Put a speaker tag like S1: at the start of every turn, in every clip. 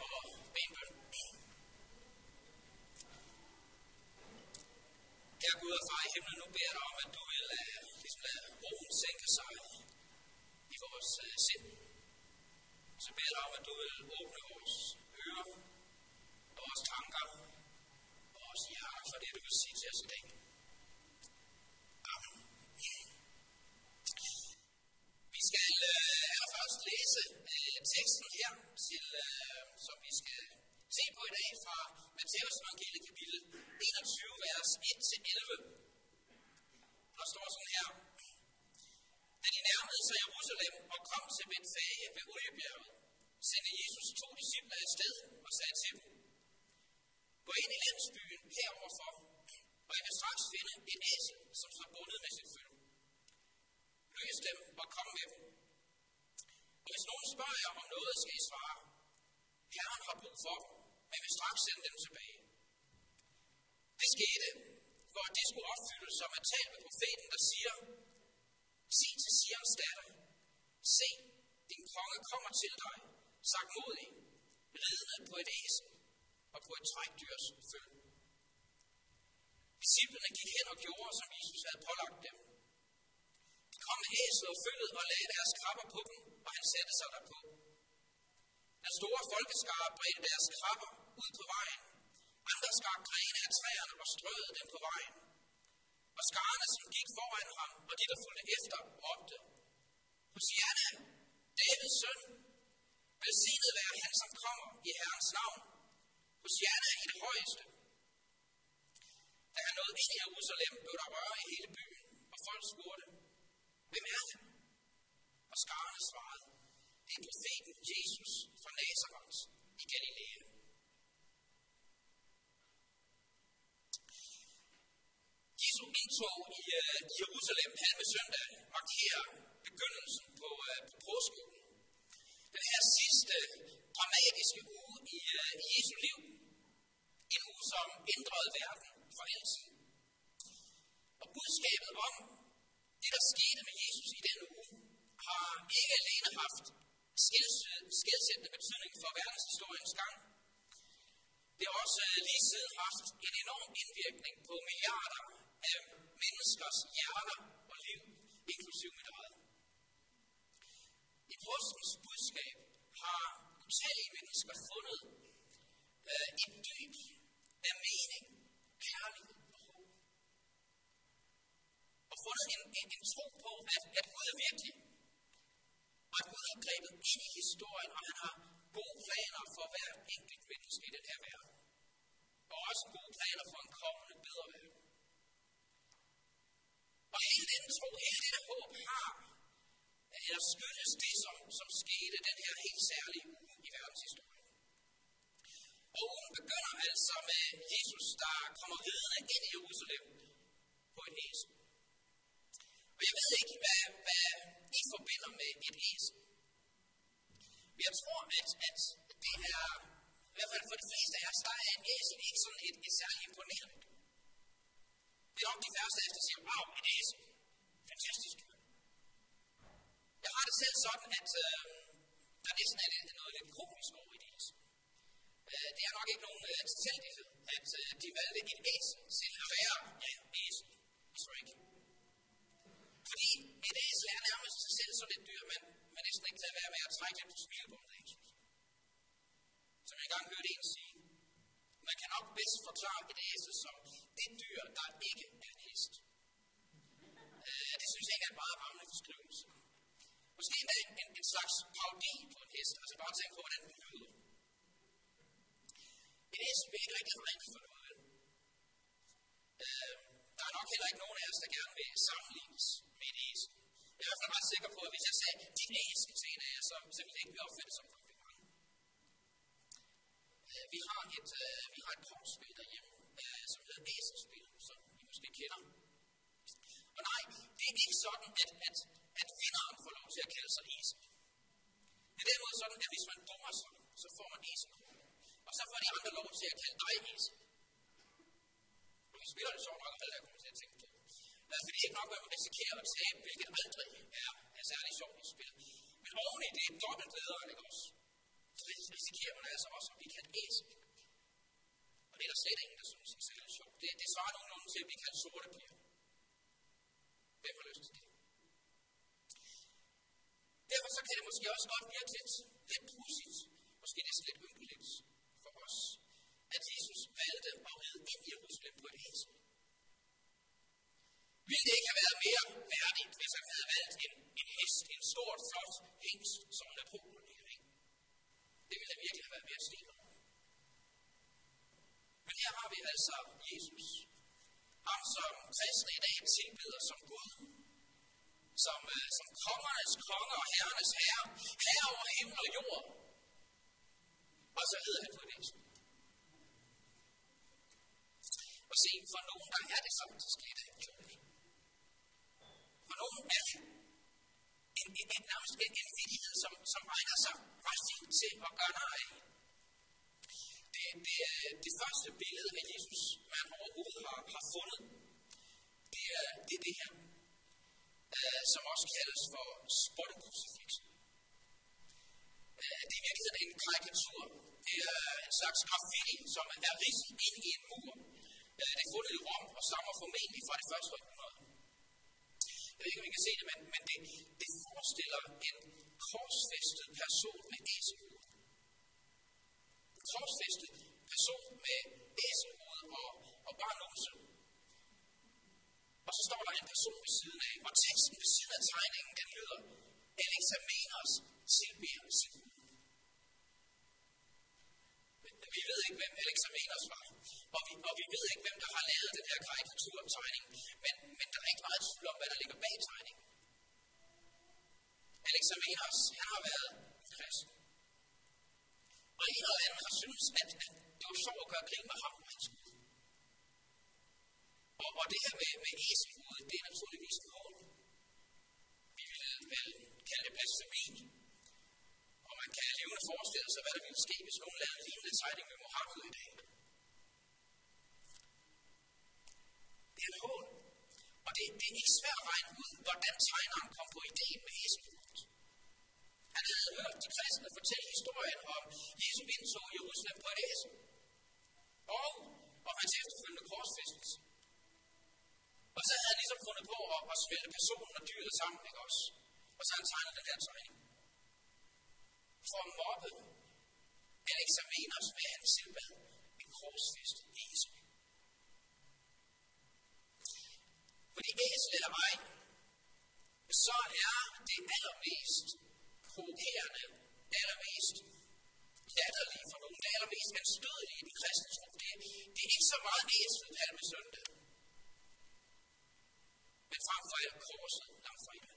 S1: med at bede en bøn. Kære Gud og far i himlen, nu beder jeg dig om, at du vil uh, ligesom lade roen sænke sig i vores uh, sind. Så beder jeg dig om, at du vil åbne vores ører vores tanker og vores hjerter for det, du vil sige til os i dag. Amen. Vi skal uh, allerførst læse uh, teksten her, til, uh, som vi skal se på i dag fra Matthæus evangelie kapitel 21, vers 1-11. Der står sådan her. Da de nærmede sig Jerusalem og kom til Betfage ved Oliebjerget, sendte Jesus to disciple afsted og sagde til dem, Gå ind i landsbyen heroverfor, og jeg vil straks finde en æsel, som står bundet med sit følge. Løs dem og kom med dem. Og hvis nogen spørger jer om noget, skal I svare, Herren har brug for dem, men vil straks sende dem tilbage. Det skete, for at det skulle opfyldes, som er talt med profeten, der siger, Sig til Sions datter, se, din konge kommer til dig, sagt modig, ridende på et æsel og på et trækdyrs følge. Disciplerne gik hen og gjorde, som Jesus havde pålagt dem. De kom med æsel og følget og lagde deres krabber på dem, og han satte sig derpå. Store folkeskare bredte deres krabber ud på vejen. Andre skar grene af træerne og strøede dem på vejen. Og skarne, som gik foran ham, og de, der fulgte efter, råbte. Hosianna, Davids søn, velsignet være han, som kommer i Herrens navn. Hosianna i det højeste. Da han nåede ind i Jerusalem, blev der røre i hele byen, og folk spurgte, hvem er han? Og skarne svarede, det er profeten Jesus fra Nazareth i Galilea. Jesu indtog i uh, Jerusalem palmesøndag markerer begyndelsen på, uh, på påskeugen. Den her sidste dramatiske uge i, uh, i Jesu liv. En uge, som ændrede verden for altid. Og budskabet om det, der skete med Jesus i den uge, har ikke alene haft skældsættende betydning for verdenshistoriens gang. Det har også øh, lige siden haft en enorm indvirkning på milliarder af menneskers hjerter og liv, inklusive mit eget. I påskens budskab har utallige mennesker fundet øh, et dyb af mening, kærlighed og håb. Og fundet en, en, en tro på, at, at Gud er virkelig. Og Gud har grebet ind i historien, og han har gode planer for hver enkelt menneske i den her verden. Og også gode planer for en kommende bedre verden. Og hele den tro, hele det håb har, eller skyldes det, som, som skete den her helt særlige uge i verdenshistorien. Og ugen begynder altså med Jesus, der kommer ridende ind i Jerusalem på et æsel. Og jeg ved ikke, hvad, hvad I forbinder med et æsel. Jeg tror, at, at det er, i hvert fald for de fleste af os, der er en æsel ikke sådan et, et særligt imponerende. Det er nok de færreste af os, der siger, wow, et æsel. Fantastisk. Jeg har det selv sådan, at øh, der næsten er lidt, noget lidt komisk over i det æsel. Øh, det er nok ikke nogen øh, tilfældighed, at øh, de valgte et æsel til at være ja, æsel. Det tror. Fordi et æsel er nærmest sig selv sådan et dyr, man, man næsten ikke kan være med at trække lidt på smilebåndet af, synes jeg. Som jeg engang hørte en sige. Man kan nok bedst forklare et æsel som det dyr, der ikke er en hest. Øh, det synes jeg ikke er en meget rammende beskrivelse. Måske endda en, en, en slags parodi på en hest. Altså bare tænk på, hvordan den lyder. En æsel vil ikke rigtig rigtig for noget. Øh, er nok heller ikke nogen af os, der gerne vil sammenlignes med et æsel. Jeg er i hvert fald ret sikker på, at hvis jeg sagde din æsel til en af jer, så, så ville det ikke blive opfattet som kompliment. Øh, vi har et, øh, vi har et kortspil derhjemme, øh, som hedder Æselspil, som I måske kender. Og nej, det er ikke sådan, at, at, at vinderen får lov til at kalde sig æsel. Det er derimod sådan, at hvis man dummer sig, så får man æsel. Og så får de andre lov til at kalde dig æsel. Og vi spiller det sjovt nok, hvad jeg kommer til at tænke på. For det er ikke nok, at man risikerer at tabe, hvilket aldrig er, er særlig sjovt at spille. Men oven i det er dobbelt lederen, ikke også? Så risikerer risikerer man altså også at blive kaldt æsel. Og det er der slet ingen, der synes er særlig sjovt. Det, det svarer nogenlunde til at blive kaldt sorte piger. Hvem har lyst til det? Derfor så kan det måske også godt virke lidt, lidt pudsigt, måske næsten lidt ynkeligt for os, at Jesus valgte at ride ind i Jerusalem på et æsel. Ville det ikke have været mere værdigt, hvis han havde valgt en, en hest, en stort, flot hengst, som Napoleon ikke? Det ville da virkelig have været mere stil Men her har vi altså Jesus. Ham, som kristne i dag tilbeder som Gud. Som, øh, som kongernes konge og herrenes herre. Herre over himmel og jord. Og så hedder han på det. Og se, for nogen der er det faktisk lidt af en For nogen er det en, en, en, nærmest en, en vidighed, som, som egner sig ret fint til at gøre nej det, det, øh, det første billede af Jesus, man overhovedet har, har fundet, er, det er det her, uh, som også kaldes for spottekrucifix. Uh, øh, det er i virkeligheden en karikatur. Det er en slags graffiti, som er ridset ind i en mur. Uh, det er fundet i Rom og stammer formentlig fra det første århundrede. Jeg ved ikke, om I kan se det, men, men det, det forestiller en korsfæstet person med æselhoved. Korsfæstet person med æselhoved og, og bare numse. Og så står der en person ved siden af, og teksten ved siden af tegningen, den lyder, Alexa Alexamenos tilbeder sin Vi ved ikke, hvem Alexa Alexamenos var. Og vi, og vi ved ikke, hvem der har lavet den her karikaturtegning. Men, men der er ikke meget tvivl om, hvad der ligger bag tegningen. Alexa Alexamenos, han har været kristen. Og en eller anden har syntes, at, at det var sjovt at gøre grin med ham og hans Gud. Og, og det her med, med æselhovedet, det er naturligvis kort. Vi vil vel kalde det blasfemi. Og man kan levende forestille sig, hvad der ville ske, hvis nogen lavede en lignende tegning med Mohammed i dag. Det er en hårdt. Og det, det er ikke svært at regne ud, hvordan tegneren kom på ideen med æselhovedet. Han havde hørt de kristne fortælle historien om Jesu indtog i Jerusalem på et æsel. Og om hans efterfølgende korsfæstelse. Og så havde han ligesom fundet på at, at smelte personen sammen, ikke også? Og så han tegnet den her tegning. For at mobbe Alexamenos med hans tilbad en korsfest æsel. Fordi æsel eller ej, så er det allermest provokerende, allermest latterlige for nogen, det allermest anstødelige i den kristne tro. Det, det er ikke så meget æsel palmesøndag, men frem for alt korset langfredag.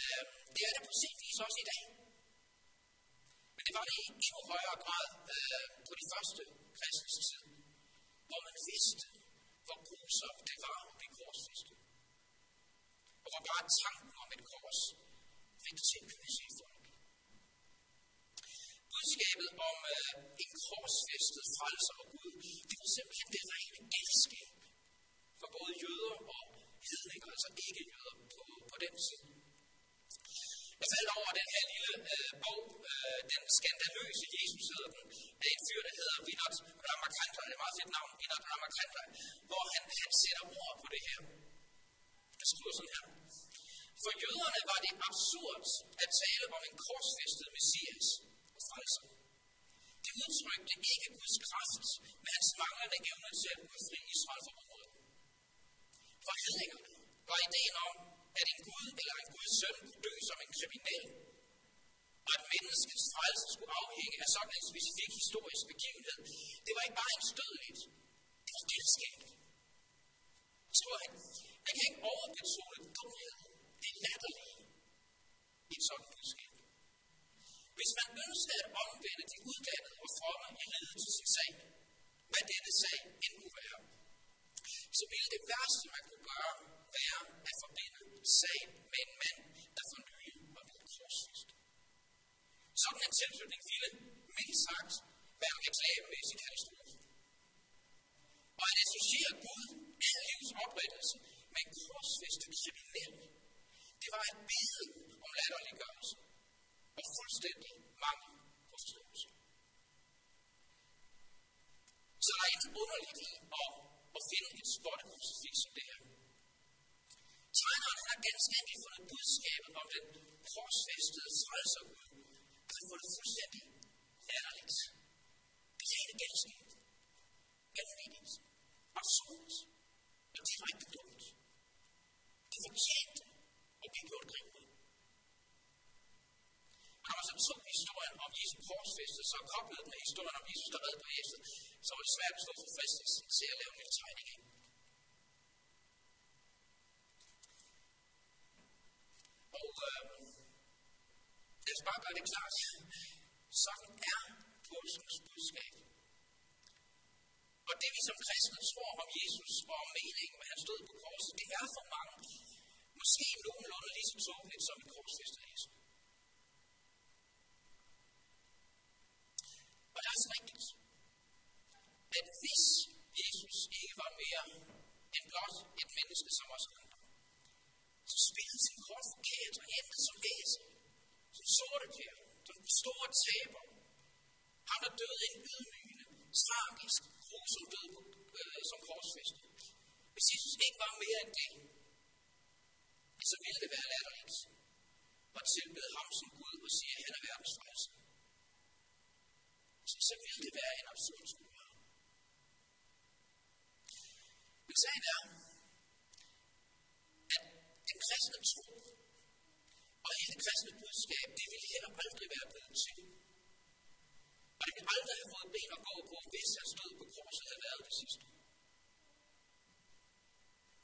S1: Øh, det er det på sin vis også i dag. Men det var det i endnu højere grad øh, på de første kristne tid, hvor man vidste, hvor grusomt det var at blive korsfæstet. Og hvor bare tanken om et kors fik det i folk. Budskabet om øh, en korsfæstet frelser og Gud, det var simpelthen det rene galskab for både jøder og hedninger, altså ikke jøder på, på den side. Jeg faldt over den her lille øh, bog, øh, den skandaløse Jesus hedder den, af en fyr, der hedder Vinod Ramakanta, det er et meget fedt navn, Vinod Ramakanta, hvor han, han sætter ord på det her. Han skriver sådan her. For jøderne var det absurd at tale om en korsfæstet messias og frelser. Det udtrykte ikke Guds kraft, men hans manglende evne til at udfri Israel fra området. For hedningerne var ideen om, at en Gud eller en Guds søn kunne dø som en kriminel, og at menneskets frelse skulle afhænge af sådan en specifik historisk begivenhed. Det var ikke bare en stødeligt, det var genskab. Tror han, man kan ikke overbetone dumhed det latterlige i et sådan budskab. Hvis man ønsker at omvende de uddannede og fromme i riget til sin sag, hvad denne sag end kunne være, så ville det værste, man kunne gøre, være at forbinde sagen med en mand, der for nylig var blevet korsfæstet. Sådan en tilflytning ville, mildt sagt, være en reklamemæssig katastrofe. Og at associere Gud, al livs oprettelse, med en korsfæstet kriminel, det var et bede om latterliggørelse og fuldstændig mangel på forståelse. underligt i at, at finde et spottekrucifix som det her. Tegneren har ganske enkelt fundet budskabet om den korsfæstede frelser Gud. Han får det fuldstændig latterligt. Det er rene galskab. Vanvittigt. Absurd. Og direkte dumt. Det fortjente at blive gjort grin med. Når man så tog historien om Jesu korsfæstet, så koblede med historien om Jesus, der red på Jesus, så var det svært at stå for fristelsen til at lave en lille tegning af. Og øh, lad os bare gøre det klart. Sådan er påskens budskab. Og det vi som kristne tror om Jesus og om meningen med hans død på korset, det er for mange måske nogenlunde lige så tåbeligt som et af Jesus. Og det er også rigtigt, at hvis Jesus ikke var mere end blot et menneske som os andre, så spillede sin kort forkert og endte så som sorte pære, som store taber. Ham, der døde en ydmygende, tragisk, grusom død øh, som korsfæste. Hvis Jesus ikke var mere end det, så ville det være latterligt at tilbede ham som Gud og sige, at han er verdens frelser. Så, så ville det være en absurd skole. Men sagen er, at den kristne tro og hele det kristne budskab, det ville heller aldrig være blevet til. Og det ville aldrig have fået ben at gå på, hvis han stod på korset havde været det sidste.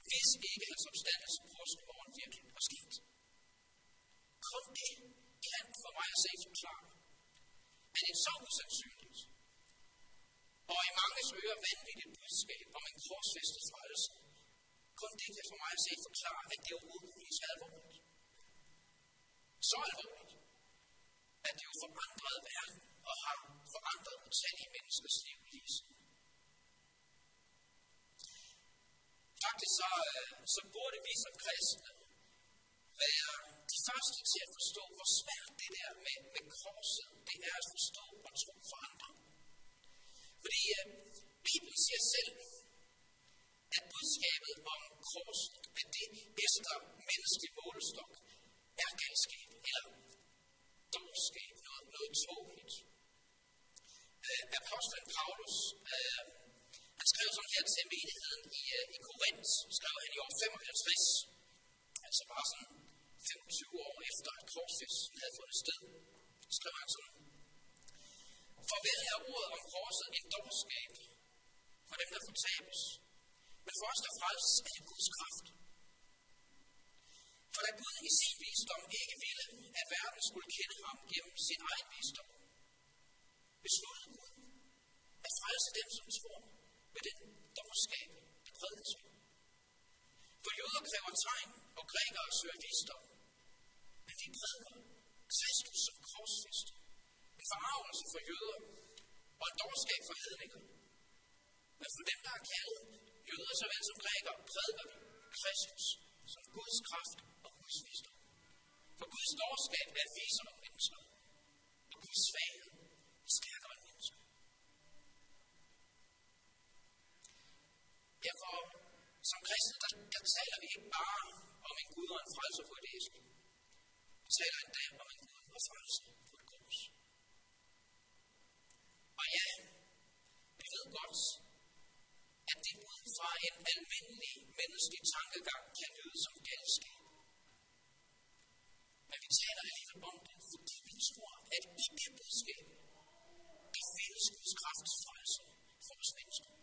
S1: Hvis ikke hans opstandelse på påskemorgen virkelig var sket. Kun det kan for mig at se forklare, at et så usandsynligt og i mange ører vanvittigt budskab om en korsfæstet frelse, kun det kan for mig at se forklare, at det overhovedet er alvorligt. Så alvorligt, at det jo forandrede verden og har forandret utallige menneskers liv lige siden. Faktisk så, øh, så burde vi som kristne være de første til at forstå, hvor svært det der med, med korset, det er at forstå og tro for andre. Fordi uh, Bibelen siger selv, at budskabet om korset, at det efter menneskelig målestok er galskab, eller dårskab, noget, noget tåbeligt. Øh, apostlen Paulus, øh, han skrev sådan her til menigheden i, øh, i Korinth, skrev han i år 55, altså bare sådan 25 år efter, at korsfesten havde fundet sted, skrev han sådan, Farvel er ordet om korset en dårskab for dem, der fortabes. Men for os, der frelses, er det Guds kraft. For da Gud i sin visdom ikke ville, at verden skulle kende ham gennem sin egen visdom, besluttede Gud at frelse dem, som tror med den dårskab, der prædikes For jøder kræver tegn, og grækere søger visdom. Men vi prædiker Kristus som korsfæstet en forarvelse for jøder og en dårskab for hedninger. Men for dem, der er kaldet, jøder såvel som grækere, prædiker vi Kristus som Guds kraft Guds visdom. For Guds dårskab er visere om mennesker, og Guds svaghed er stærkere end mennesker. Derfor, som kristne, der, der taler vi ikke bare om en Gud og en frelser på et æske. Vi taler endda om en Gud og frelser på et kors. Og ja, vi ved godt, at det ud fra en almindelig menneskelig tankegang kan lyde som galskab. Men vi taler alligevel om det, fordi vi tror, at i det budskab, der findes Guds kraft krafts frelse for os mennesker.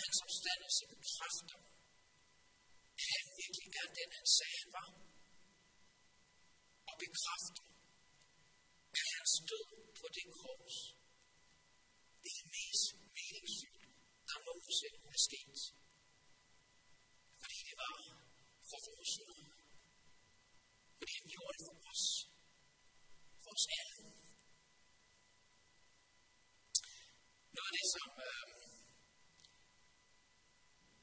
S1: af hans opstandelse bekræfter, at han virkelig er den, han sagde, han var. Og bekræfter, at hans død på det kors, det er mest meningsfyldt, der nogensinde er sket. Fordi det var for vores skyld. Fordi han gjorde det for os. For os alle. Noget af det, som øh,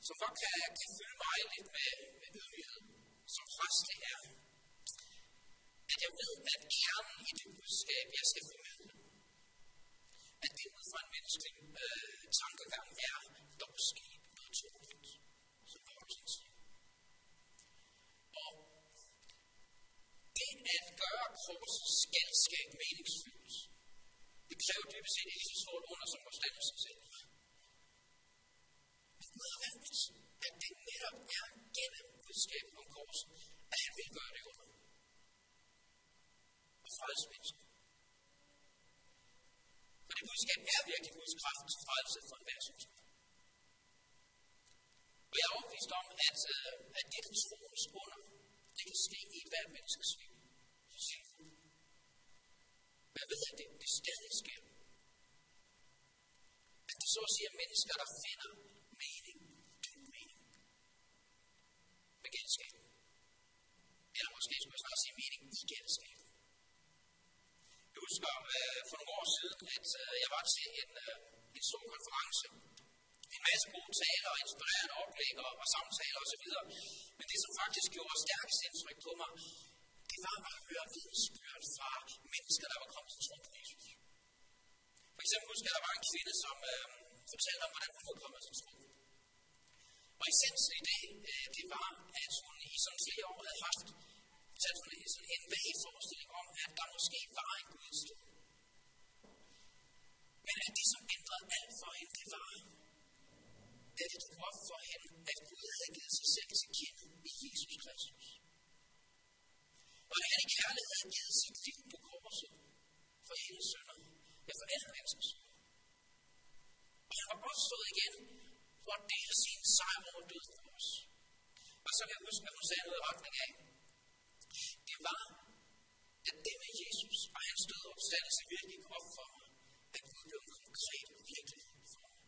S1: så godt kan, jeg kan fylde mig lidt med, med ydmyghed, som præst det er, at jeg ved, at kernen i det budskab, jeg skal formidle, at det ud fra en menneskelig øh, tankegang er dårskab noget troligt, som Paulsen siger. Og det at gøre korsets skaldskab meningsfyldt, det kræver dybest set ikke så stort under som forstandelse selv. Men at det netop er gennem budskabet om korset, at han vil gøre det under. Og frelse. For det budskab er virkelig Guds kraft til frelse for enhver synsning. Og jeg er overbevist om, at, at det troens under, det kan ske i hver menneskes liv. Men ved, at det, det stadig sker. At det så at sige er mennesker, der finder mening, dyb mening, med galskab. Eller måske skulle jeg snart sige mening i galskab. Jeg husker øh, for nogle år siden, at øh, jeg var til en, øh, en stor konference. En masse gode taler inspirerende oplæg og, og samtaler osv. Men det, som faktisk gjorde stærkest indtryk på mig, det var at høre vidensbyrd fra mennesker, der var kommet til tro på Jesus. For eksempel husker jeg, at der var en kvinde, som øh, fortalte om, hvordan hun var kommet til tro. Og essensen i det, øh, det var, at hun i sådan flere år havde haft sådan en, vag forestilling om, at der måske var en Gud. Men at det, som ændrede alt for hende, det var, at det tog op for hende, at Gud havde givet sig selv til kende i Jesus Kristus. Og at han i kærlighed havde givet sit liv på korset for hendes sønner, ja for alle menneskers sønner. Og han var opstået igen for at dele sin sejr over døden for os. Og så kan jeg huske, at hun sagde noget i retning af, det var, at det med Jesus og hans død og opstandelse virkelig kom op for mig, at Gud blev en konkret virkelighed for mig.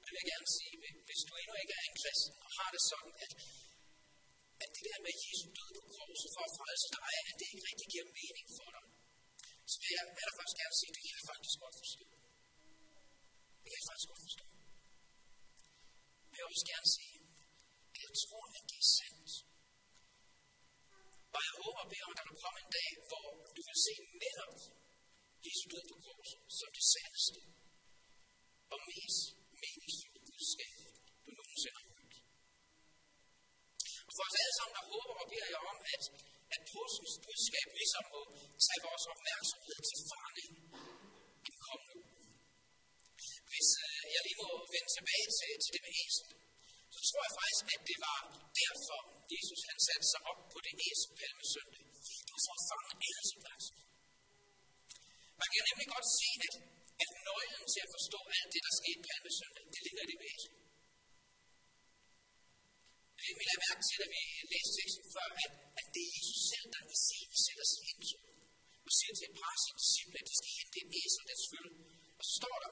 S1: Men Jeg vil gerne sige, hvis du endnu ikke er en kristen og har det sådan, at, at det der med Jesus død på korset for at frelse dig, at det ikke rigtig giver mening for dig, så vil jeg allerførst gerne sige, at det kan jeg faktisk godt forstå. Det kan jeg faktisk godt forstå. Men jeg vil også gerne sige, at jeg tror, at det er sandt. Og jeg håber og beder om, at der vil komme en dag, hvor du vil se netop Jesu død på korset som det sandeste og mest meningsfulde budskab, du nogensinde har hørt. Og for os alle sammen, der håber og beder jeg om, at, at påskens budskab ligesom må tage vores opmærksomhed til faren i den kommende uge. Hvis øh, jeg lige må vende tilbage til, til det med æsel, så tror jeg faktisk, at det var derfor, Jesus han satte sig op på det æsel palmesøndag. Det var for at fange æselpladsen. Man kan nemlig godt se, at, at nøglen til at forstå alt det, der skete palmesøndag, det ligger i det med æsel. Vi lader mærke til, at vi læste teksten før, at, at det er Jesus selv, der i sin sætter sig ind og siger til et par af sine disciple, at de skal hente en æsel, der følge. Og så står der,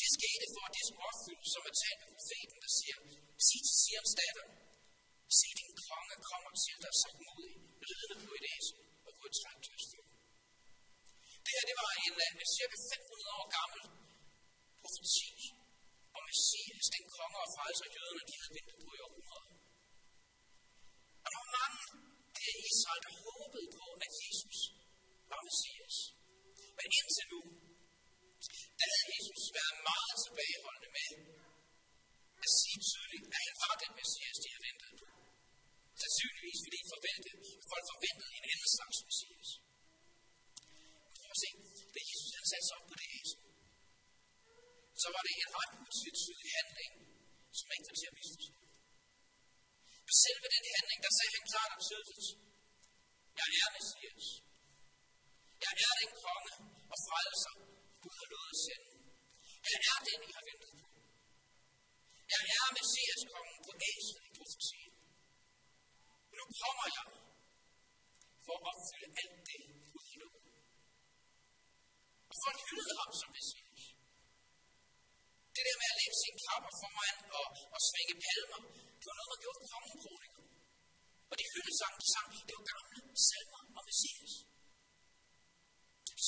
S1: det skete for, at det skulle opfyldes, som er talt med profeten, der siger, sig til Sions datter, se din konge kommer til dig så modig, ridende på et æsel og på et træktøjsfyr. Det her, det var en, en cirka 500 år gammel profeti om Messias, den konge og frelser jøderne, de havde ventet på i århundreder. Og der var mange der i Israel, der håbede på, at Jesus var Messias. Men indtil nu, der havde Jesus været meget tilbageholdende med at sige tydeligt, at han var den Messias, de havde ventet på. Sandsynligvis fordi forventede, folk forventede en anden slags Messias. Prøv at se, da Jesus han satte sig op på det æsel, så var det en ret utvetydig handling, som ikke var til at misforstå. På selve den handling, der sagde han klart og tydeligt, jeg er Messias. Jeg er den konge og frelser, Gud har lovet at sende. Han er den, I har ventet på. Jeg er Messias kongen på æslet i profetien. Nu kommer jeg for at opfylde alt det, Gud har lovet. Og folk hyldede ham som Messias. Det der med at lægge sin kapper foran og, og svinge palmer, det var noget, man gjorde på kongekroniker. Og de hyldesang, de sang, det var gamle salmer om Messias.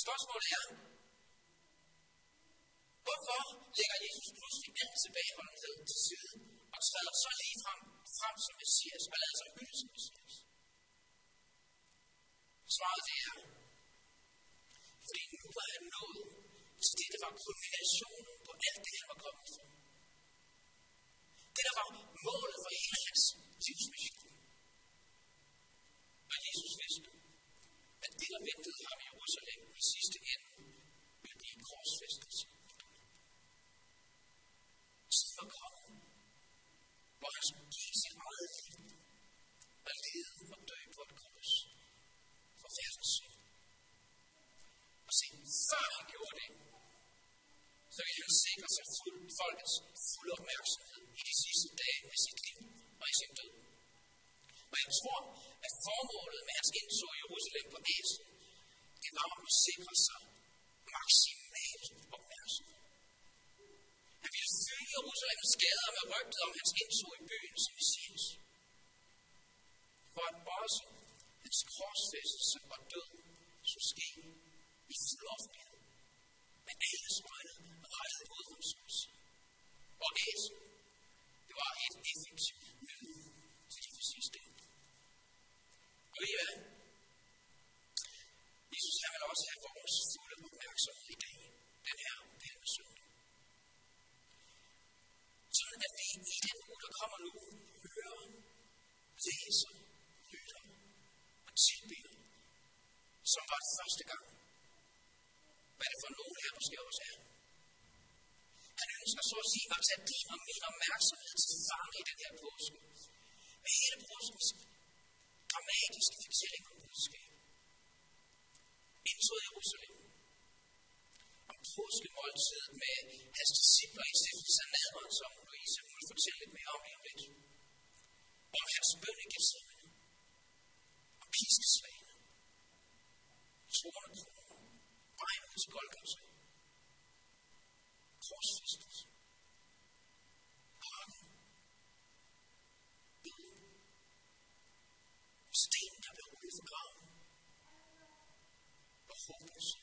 S1: Spørgsmålet er, hvorfor lægger Jesus pludselig alt tilbageholdenhed til side og træder så lige frem, frem som Messias og lader sig hylde som Messias? Svaret det er, fordi den var han nået til det, der var kulminationen på alt det, han var kommet for. Det, der var målet for hele hans livsmission. Og Jesus vidste, at det, der ventede ham i Jerusalem i sidste ende, ville blive korsfæstelse. Tiden var kommet, hvor han skulle give sit eget liv og lede og dø på et kors for verdens synd. Og se, før han gjorde det, så ville han sikre sig fuld, folkets fulde opmærksomhed i de sidste dage af sit liv og i sin død. Og jeg tror, at formålet med hans indtog i Jerusalem på Æsel, det var at sikre sig maksimal opmærksomhed. Han ville fylde skader med rygtet om hans indtog i byen som Messias. For at også hans korsfæstelse og død skulle ske i fuld offentlighed. Med alles øjne rettet mod ham, som Og Æsel, det var et effektivt middel til de præcis sidste Og ved I hvad? Jesus han vil også have vores fulde opmærksomhed i dag. Den her palme søndag. Sådan at vi i den uge, der kommer nu, hører, læser, lytter og tilbeder, som var det første gang. Hvad det for nogen her måske også er. Han ønsker så at sige at tage din og min opmærksomhed til fange i den her påske. Med hele påskens dramatiske fortælling om budskab. Indtog Jerusalem. Om påskemåltidet med hans discipler i stiftelse af nadveren, som Louise vil fortælle lidt mere om lige om lidt. Om hans bøn i Gethsemane. Om piskeslagene. Troende kroner. Vejen ud til Golgata. Korsfæstelse. Pakken. Døden. Sten, der blev rullet for graven. Og håbløshed.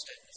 S1: lost it.